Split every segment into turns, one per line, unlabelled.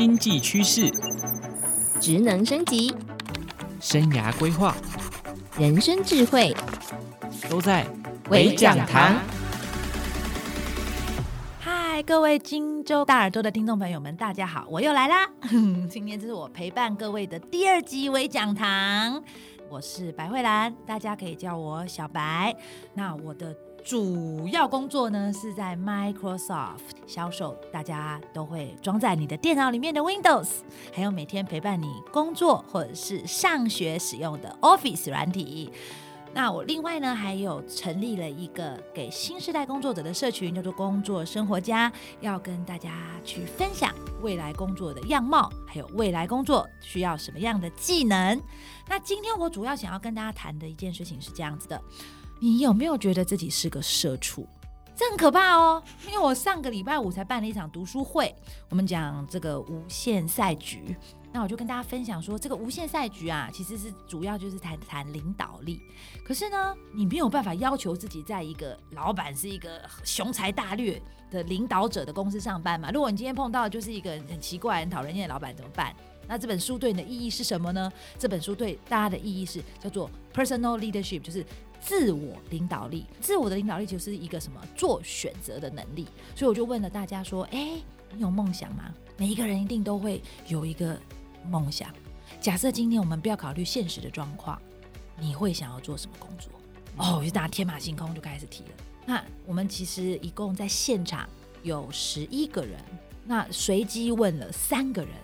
经济趋势、
职能升级、
生涯规划、
人生智慧，
都在微讲堂。
嗨，各位金州大耳朵的听众朋友们，大家好，我又来啦！今天这是我陪伴各位的第二集微讲堂，我是白慧兰，大家可以叫我小白。那我的。主要工作呢是在 Microsoft 销售，大家都会装在你的电脑里面的 Windows，还有每天陪伴你工作或者是上学使用的 Office 软体。那我另外呢还有成立了一个给新时代工作者的社群，叫做工作生活家，要跟大家去分享未来工作的样貌，还有未来工作需要什么样的技能。那今天我主要想要跟大家谈的一件事情是这样子的。你有没有觉得自己是个社畜？这很可怕哦！因为我上个礼拜五才办了一场读书会，我们讲这个无限赛局。那我就跟大家分享说，这个无限赛局啊，其实是主要就是谈谈领导力。可是呢，你没有办法要求自己在一个老板是一个雄才大略的领导者的公司上班嘛？如果你今天碰到就是一个很奇怪、很讨人厌的老板，怎么办？那这本书对你的意义是什么呢？这本书对大家的意义是叫做 personal leadership，就是。自我领导力，自我的领导力就是一个什么做选择的能力。所以我就问了大家说：“哎，你有梦想吗？每一个人一定都会有一个梦想。假设今天我们不要考虑现实的状况，你会想要做什么工作？”哦，就大家天马行空就开始提了。那我们其实一共在现场有十一个人，那随机问了三个人，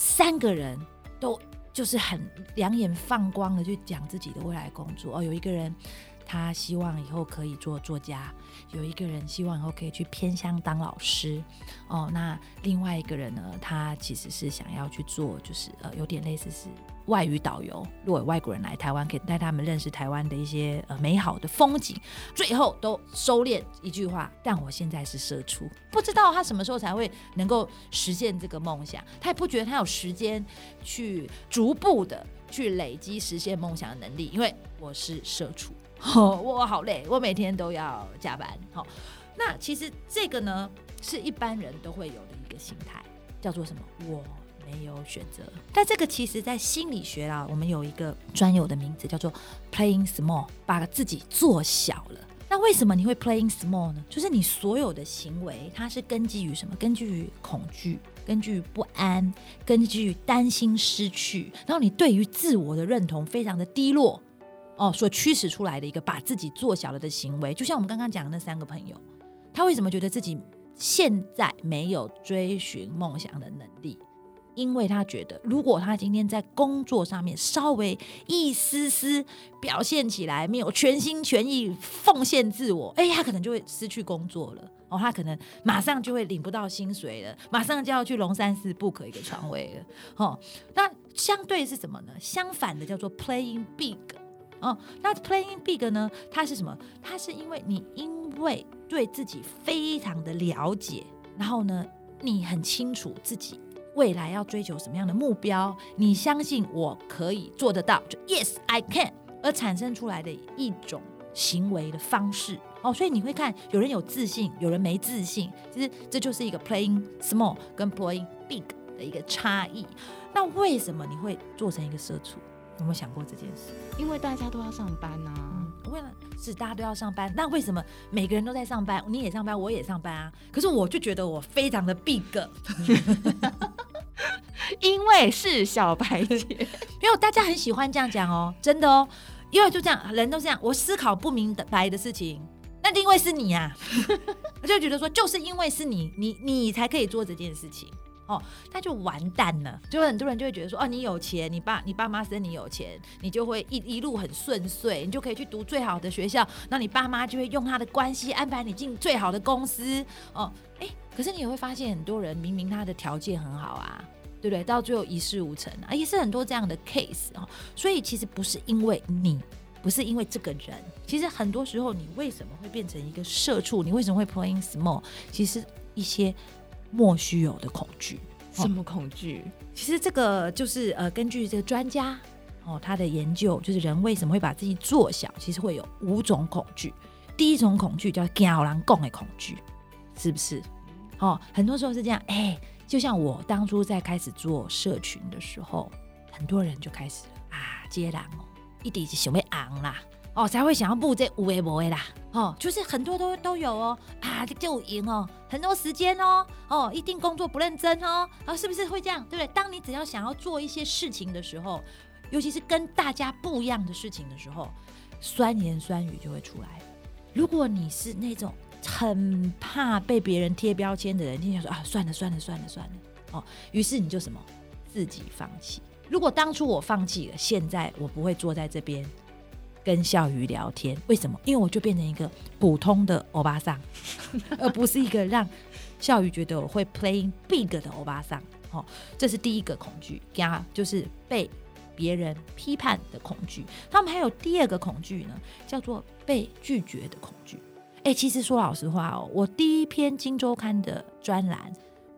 三个人都。就是很两眼放光的去讲自己的未来工作哦，有一个人他希望以后可以做作家，有一个人希望以后可以去偏乡当老师哦，那另外一个人呢，他其实是想要去做，就是呃有点类似是。外语导游，如果有外国人来台湾，可以带他们认识台湾的一些呃美好的风景。最后都收敛一句话，但我现在是社畜，不知道他什么时候才会能够实现这个梦想。他也不觉得他有时间去逐步的去累积实现梦想的能力，因为我是社畜，我好累，我每天都要加班。好，那其实这个呢，是一般人都会有的一个心态，叫做什么？我。没有选择，但这个其实，在心理学啊，我们有一个专有的名字，叫做 playing small，把自己做小了。那为什么你会 playing small 呢？就是你所有的行为，它是根基于什么？根据恐惧，根据不安，根据担心失去，然后你对于自我的认同非常的低落哦，所驱使出来的一个把自己做小了的行为。就像我们刚刚讲的那三个朋友，他为什么觉得自己现在没有追寻梦想的能力？因为他觉得，如果他今天在工作上面稍微一丝丝表现起来没有全心全意奉献自我，哎，他可能就会失去工作了。哦，他可能马上就会领不到薪水了，马上就要去龙山寺 book 一个床位了。哦，那相对是什么呢？相反的叫做 playing big。哦，那 playing big 呢？它是什么？它是因为你因为对自己非常的了解，然后呢，你很清楚自己。未来要追求什么样的目标？你相信我可以做得到，就 Yes I can，而产生出来的一种行为的方式哦。所以你会看，有人有自信，有人没自信。其实这就是一个 playing small 跟 playing big 的一个差异。那为什么你会做成一个社畜？有没有想过这件事？
因为大家都要上班呐、啊。
为了是大家都要上班，那为什么每个人都在上班？你也上班，我也上班啊。可是我就觉得我非常的 big。
因为是小白姐，
因为大家很喜欢这样讲哦，真的哦，因为就这样，人都这样。我思考不明白的事情，那因为是你呀、啊，我 就觉得说，就是因为是你，你你才可以做这件事情哦，那就完蛋了。就很多人就会觉得说，哦，你有钱，你爸你爸妈生你有钱，你就会一一路很顺遂，你就可以去读最好的学校，那你爸妈就会用他的关系安排你进最好的公司哦。哎，可是你也会发现，很多人明明他的条件很好啊。对不对？到最后一事无成啊，也是很多这样的 case 啊。所以其实不是因为你，不是因为这个人，其实很多时候你为什么会变成一个社畜？你为什么会 playing small？其实一些莫须有的恐惧。
什么恐惧？
其实这个就是呃，根据这个专家哦，他的研究，就是人为什么会把自己做小，其实会有五种恐惧。第一种恐惧叫惊狼共的恐惧，是不是？哦，很多时候是这样，哎。就像我当初在开始做社群的时候，很多人就开始啊接狼哦，一定是想要昂啦哦，才会想要布这五 A 博啦哦，就是很多都都有哦啊，就赢哦，很多时间哦哦，一定工作不认真哦，啊，是不是会这样？对不对？当你只要想要做一些事情的时候，尤其是跟大家不一样的事情的时候，酸言酸语就会出来。如果你是那种。很怕被别人贴标签的人，听见说啊，算了算了算了算了，哦，于是你就什么自己放弃。如果当初我放弃了，现在我不会坐在这边跟笑鱼聊天。为什么？因为我就变成一个普通的欧巴桑，而不是一个让笑鱼觉得我会 playing big 的欧巴桑。哦，这是第一个恐惧，呀，就是被别人批判的恐惧。他们还有第二个恐惧呢，叫做被拒绝的恐惧。哎、其实说老实话哦，我第一篇《金周刊》的专栏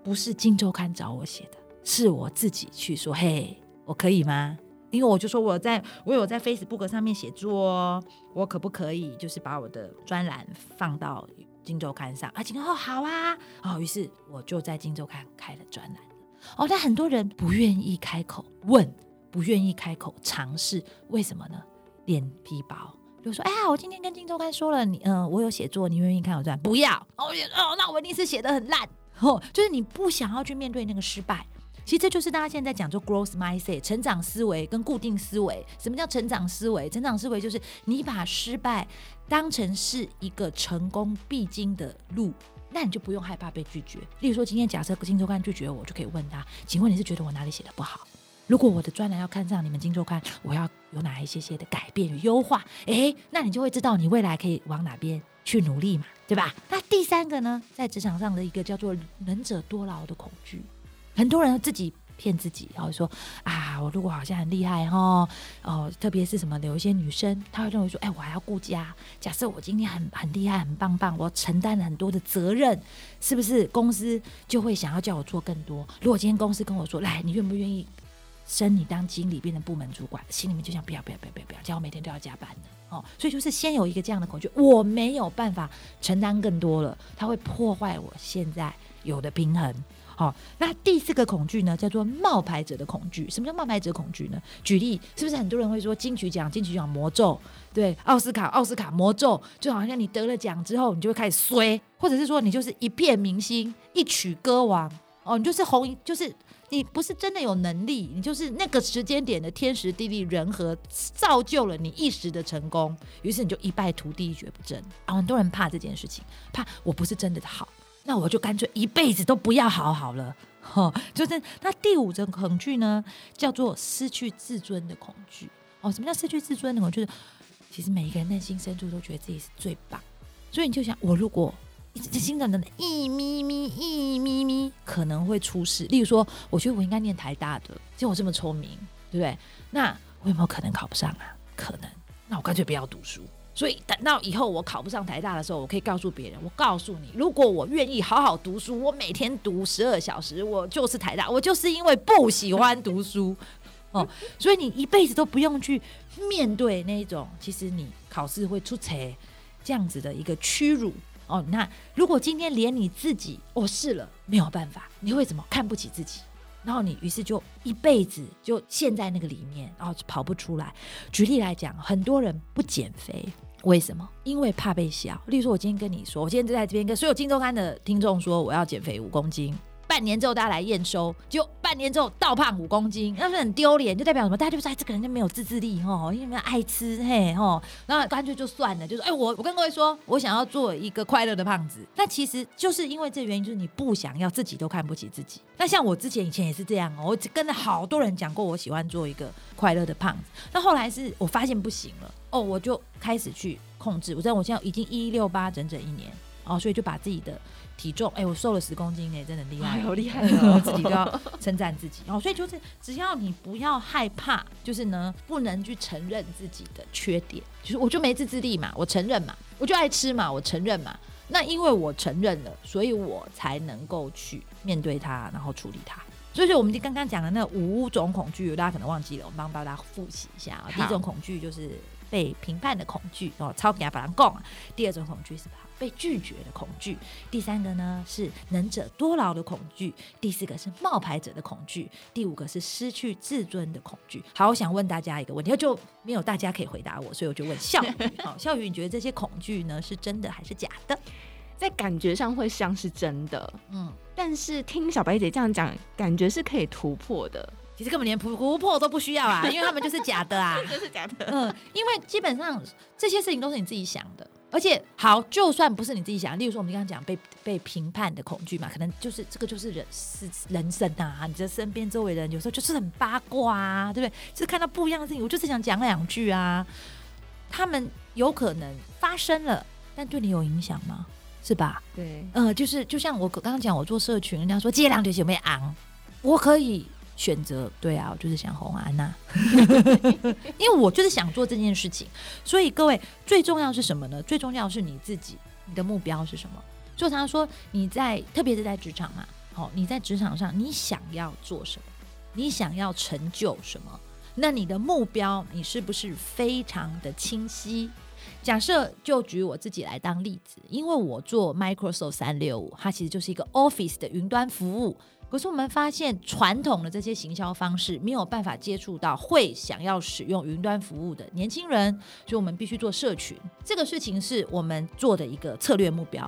不是《金周刊》找我写的，是我自己去说，嘿，我可以吗？因为我就说我在我有在 Facebook 上面写作，我可不可以就是把我的专栏放到《金周刊》上？啊，今天说好啊，哦，于是我就在《金周刊》开了专栏。哦，但很多人不愿意开口问，不愿意开口尝试，为什么呢？脸皮薄。就说：“哎呀，我今天跟金周刊说了，你嗯、呃，我有写作，你愿意看我这样？不要哦哦，那我一定是写得很烂哦。就是你不想要去面对那个失败。其实这就是大家现在讲做 growth mindset，成长思维跟固定思维。什么叫成长思维？成长思维就是你把失败当成是一个成功必经的路，那你就不用害怕被拒绝。例如说，今天假设金周刊拒绝我，就可以问他：请问你是觉得我哪里写的不好？”如果我的专栏要看上你们《金周刊》，我要有哪一些些的改变与优化？诶，那你就会知道你未来可以往哪边去努力嘛，对吧？那第三个呢，在职场上的一个叫做“能者多劳”的恐惧，很多人自己骗自己，然后说啊，我如果好像很厉害哦，哦，特别是什么，有一些女生，她会认为说，哎，我还要顾家。假设我今天很很厉害、很棒棒，我承担了很多的责任，是不是公司就会想要叫我做更多？如果今天公司跟我说，来，你愿不愿意？升你当经理，变成部门主管，心里面就想不要不要不要不要不要，叫我每天都要加班的哦。所以就是先有一个这样的恐惧，我没有办法承担更多了，它会破坏我现在有的平衡。好、那第四个恐惧呢，叫做冒牌者的恐惧。什么叫冒牌者恐惧呢？举例，是不是很多人会说金曲奖、金曲奖魔咒，对，奥斯卡、奥斯卡魔咒，就好像你得了奖之后，你就会开始衰，或者是说你就是一片明星、一曲歌王哦，你就是红，就是。你不是真的有能力，你就是那个时间点的天时地利人和造就了你一时的成功，于是你就一败涂地，一蹶不振。很多人怕这件事情，怕我不是真的好，那我就干脆一辈子都不要好好了。哈，就是那第五种恐惧呢，叫做失去自尊的恐惧。哦，什么叫失去自尊的恐惧？就是其实每一个人内心深处都觉得自己是最棒，所以你就想，我如果。这心脏的一咪咪一咪咪可能会出事。例如说，我觉得我应该念台大的，像我这么聪明，对不对？那我有没有可能考不上啊？可能。那我干脆不要读书。所以等到以后我考不上台大的时候，我可以告诉别人：我告诉你，如果我愿意好好读书，我每天读十二小时，我就是台大。我就是因为不喜欢读书 哦，所以你一辈子都不用去面对那种，其实你考试会出错这样子的一个屈辱。哦，那如果今天连你自己哦试了没有办法，你会怎么看不起自己？然后你于是就一辈子就陷在那个里面，然后跑不出来。举例来讲，很多人不减肥，为什么？因为怕被笑。例如说，我今天跟你说，我今天就在这边跟所有《金周刊》的听众说，我要减肥五公斤。半年之后大家来验收，就半年之后倒胖五公斤，那是很丢脸，就代表什么？大家就说哎，这个人就没有自制力吼，因为爱吃嘿吼，然后干脆就算了，就说哎，我我跟各位说，我想要做一个快乐的胖子，那其实就是因为这原因，就是你不想要自己都看不起自己。那像我之前以前也是这样哦，我跟了好多人讲过，我喜欢做一个快乐的胖子，那后来是我发现不行了哦，我就开始去控制。我知道我现在已经一六八整整一年哦，所以就把自己的。体重哎、欸，我瘦了十公斤呢，真的厉害，好厉害！我自己都要称赞自己哦。所以就是，只要你不要害怕，就是呢，不能去承认自己的缺点，就是我就没自制力嘛，我承认嘛，我就爱吃嘛，我承认嘛。那因为我承认了，所以我才能够去面对它，然后处理它。所以说，我们就刚刚讲的那五种恐惧，大家可能忘记了，我们帮大家复习一下啊。第一种恐惧就是被评判的恐惧哦，超给他把人讲。第二种恐惧是怕被拒绝的恐惧。第三个呢是能者多劳的恐惧。第四个是冒牌者的恐惧。第五个是失去自尊的恐惧。好，我想问大家一个问题，就没有大家可以回答我，所以我就问笑宇。好，笑宇，你觉得这些恐惧呢是真的还是假的？
在感觉上会像是真的，
嗯，
但是听小白姐这样讲，感觉是可以突破的。
其实根本连突破都不需要啊，因为他们就是假的啊，
就是假的。
嗯，因为基本上这些事情都是你自己想的，而且好，就算不是你自己想，例如说我们刚刚讲被被评判的恐惧嘛，可能就是这个就是人是人生啊，你的身边周围人有时候就是很八卦啊，对不对？就是看到不一样的事情，我就是想讲两句啊，他们有可能发生了，但对你有影响吗？是吧？
对，
呃，就是就像我刚刚讲，我做社群，人家说接两句有没昂，我可以选择，对啊，我就是想红安娜，因为我就是想做这件事情。所以各位，最重要是什么呢？最重要是你自己，你的目标是什么？就常常说你在，特别是在职场嘛，好，你在职场上，你想要做什么？你想要成就什么？那你的目标，你是不是非常的清晰？假设就举我自己来当例子，因为我做 Microsoft 三六五，它其实就是一个 Office 的云端服务。可是我们发现传统的这些行销方式没有办法接触到会想要使用云端服务的年轻人，所以我们必须做社群。这个事情是我们做的一个策略目标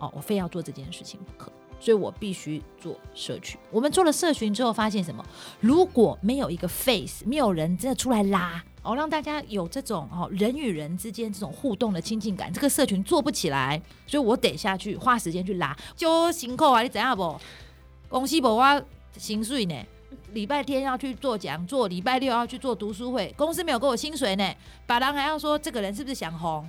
哦，我非要做这件事情不可，所以我必须做社群。我们做了社群之后，发现什么？如果没有一个 face，没有人真的出来拉。哦，让大家有这种哦人与人之间这种互动的亲近感，这个社群做不起来，所以我得下去花时间去拉。就辛苦啊，你怎样不？公司不花薪水呢？礼拜天要去做讲座，礼拜六要去做读书会，公司没有给我薪水呢。把人还要说这个人是不是想红，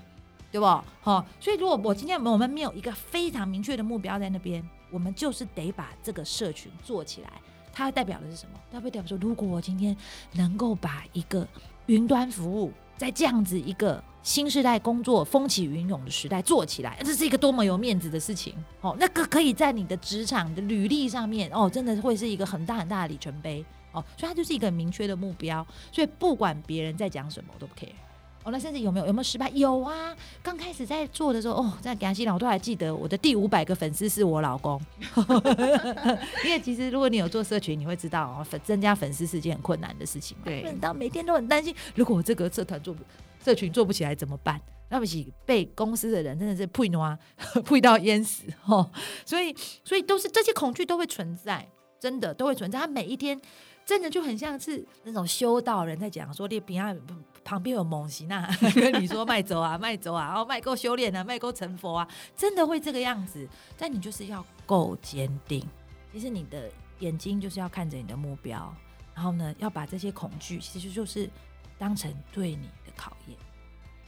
对不？好、哦，所以如果我今天我们没有一个非常明确的目标在那边，我们就是得把这个社群做起来。它代表的是什么？它会代表说，如果我今天能够把一个云端服务在这样子一个新时代工作风起云涌的时代做起来，这是一个多么有面子的事情哦！那个可以在你的职场的履历上面哦，真的会是一个很大很大的里程碑哦。所以它就是一个很明确的目标，所以不管别人在讲什么，我都不 care。哦，那甚至有没有有没有失败？有啊，刚开始在做的时候，哦，在感谢我都还记得我的第五百个粉丝是我老公，因为其实如果你有做社群，你会知道哦，粉增加粉丝是件很困难的事情。对，到每天都很担心，如果我这个社团做不社群做不起来怎么办？那不起被公司的人真的是呸喏啊，呸到淹死哦。所以，所以都是这些恐惧都会存在，真的都会存在。他每一天真的就很像是那种修道人在讲说，你边啊。旁边有猛禽啊，跟你说卖走啊，卖走啊，然后卖够修炼啊，卖够成佛啊，真的会这个样子。但你就是要够坚定。其实你的眼睛就是要看着你的目标，然后呢，要把这些恐惧，其实就是当成对你的考验。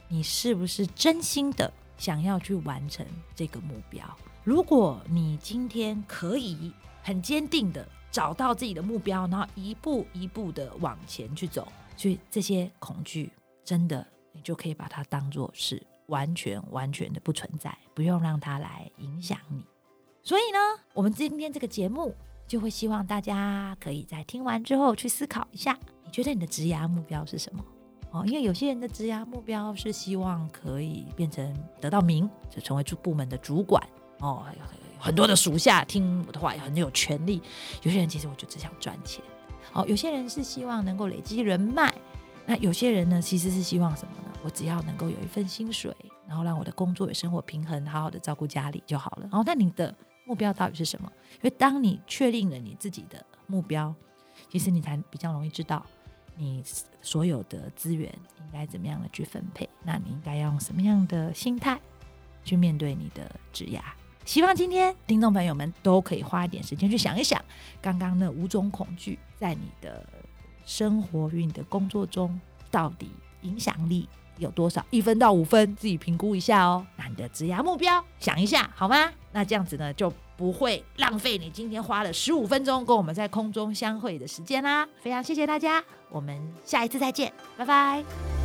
你是不是真心的想要去完成这个目标？如果你今天可以很坚定的找到自己的目标，然后一步一步的往前去走。所以这些恐惧，真的，你就可以把它当做是完全完全的不存在，不用让它来影响你。所以呢，我们今天这个节目就会希望大家可以在听完之后去思考一下，你觉得你的职涯目标是什么？哦，因为有些人的职涯目标是希望可以变成得到名，就成为部门的主管哦，很多的属下听我的话，也很有权利。有些人其实我就只想赚钱。哦，有些人是希望能够累积人脉，那有些人呢，其实是希望什么呢？我只要能够有一份薪水，然后让我的工作与生活平衡，好好的照顾家里就好了。然后，那你的目标到底是什么？因为当你确定了你自己的目标，其实你才比较容易知道你所有的资源应该怎么样的去分配。那你应该用什么样的心态去面对你的职涯？希望今天听众朋友们都可以花一点时间去想一想，刚刚那五种恐惧在你的生活与你的工作中到底影响力有多少？一分到五分，自己评估一下哦。那你的职涯目标想一下好吗？那这样子呢，就不会浪费你今天花了十五分钟跟我们在空中相会的时间啦。非常谢谢大家，我们下一次再见，拜拜。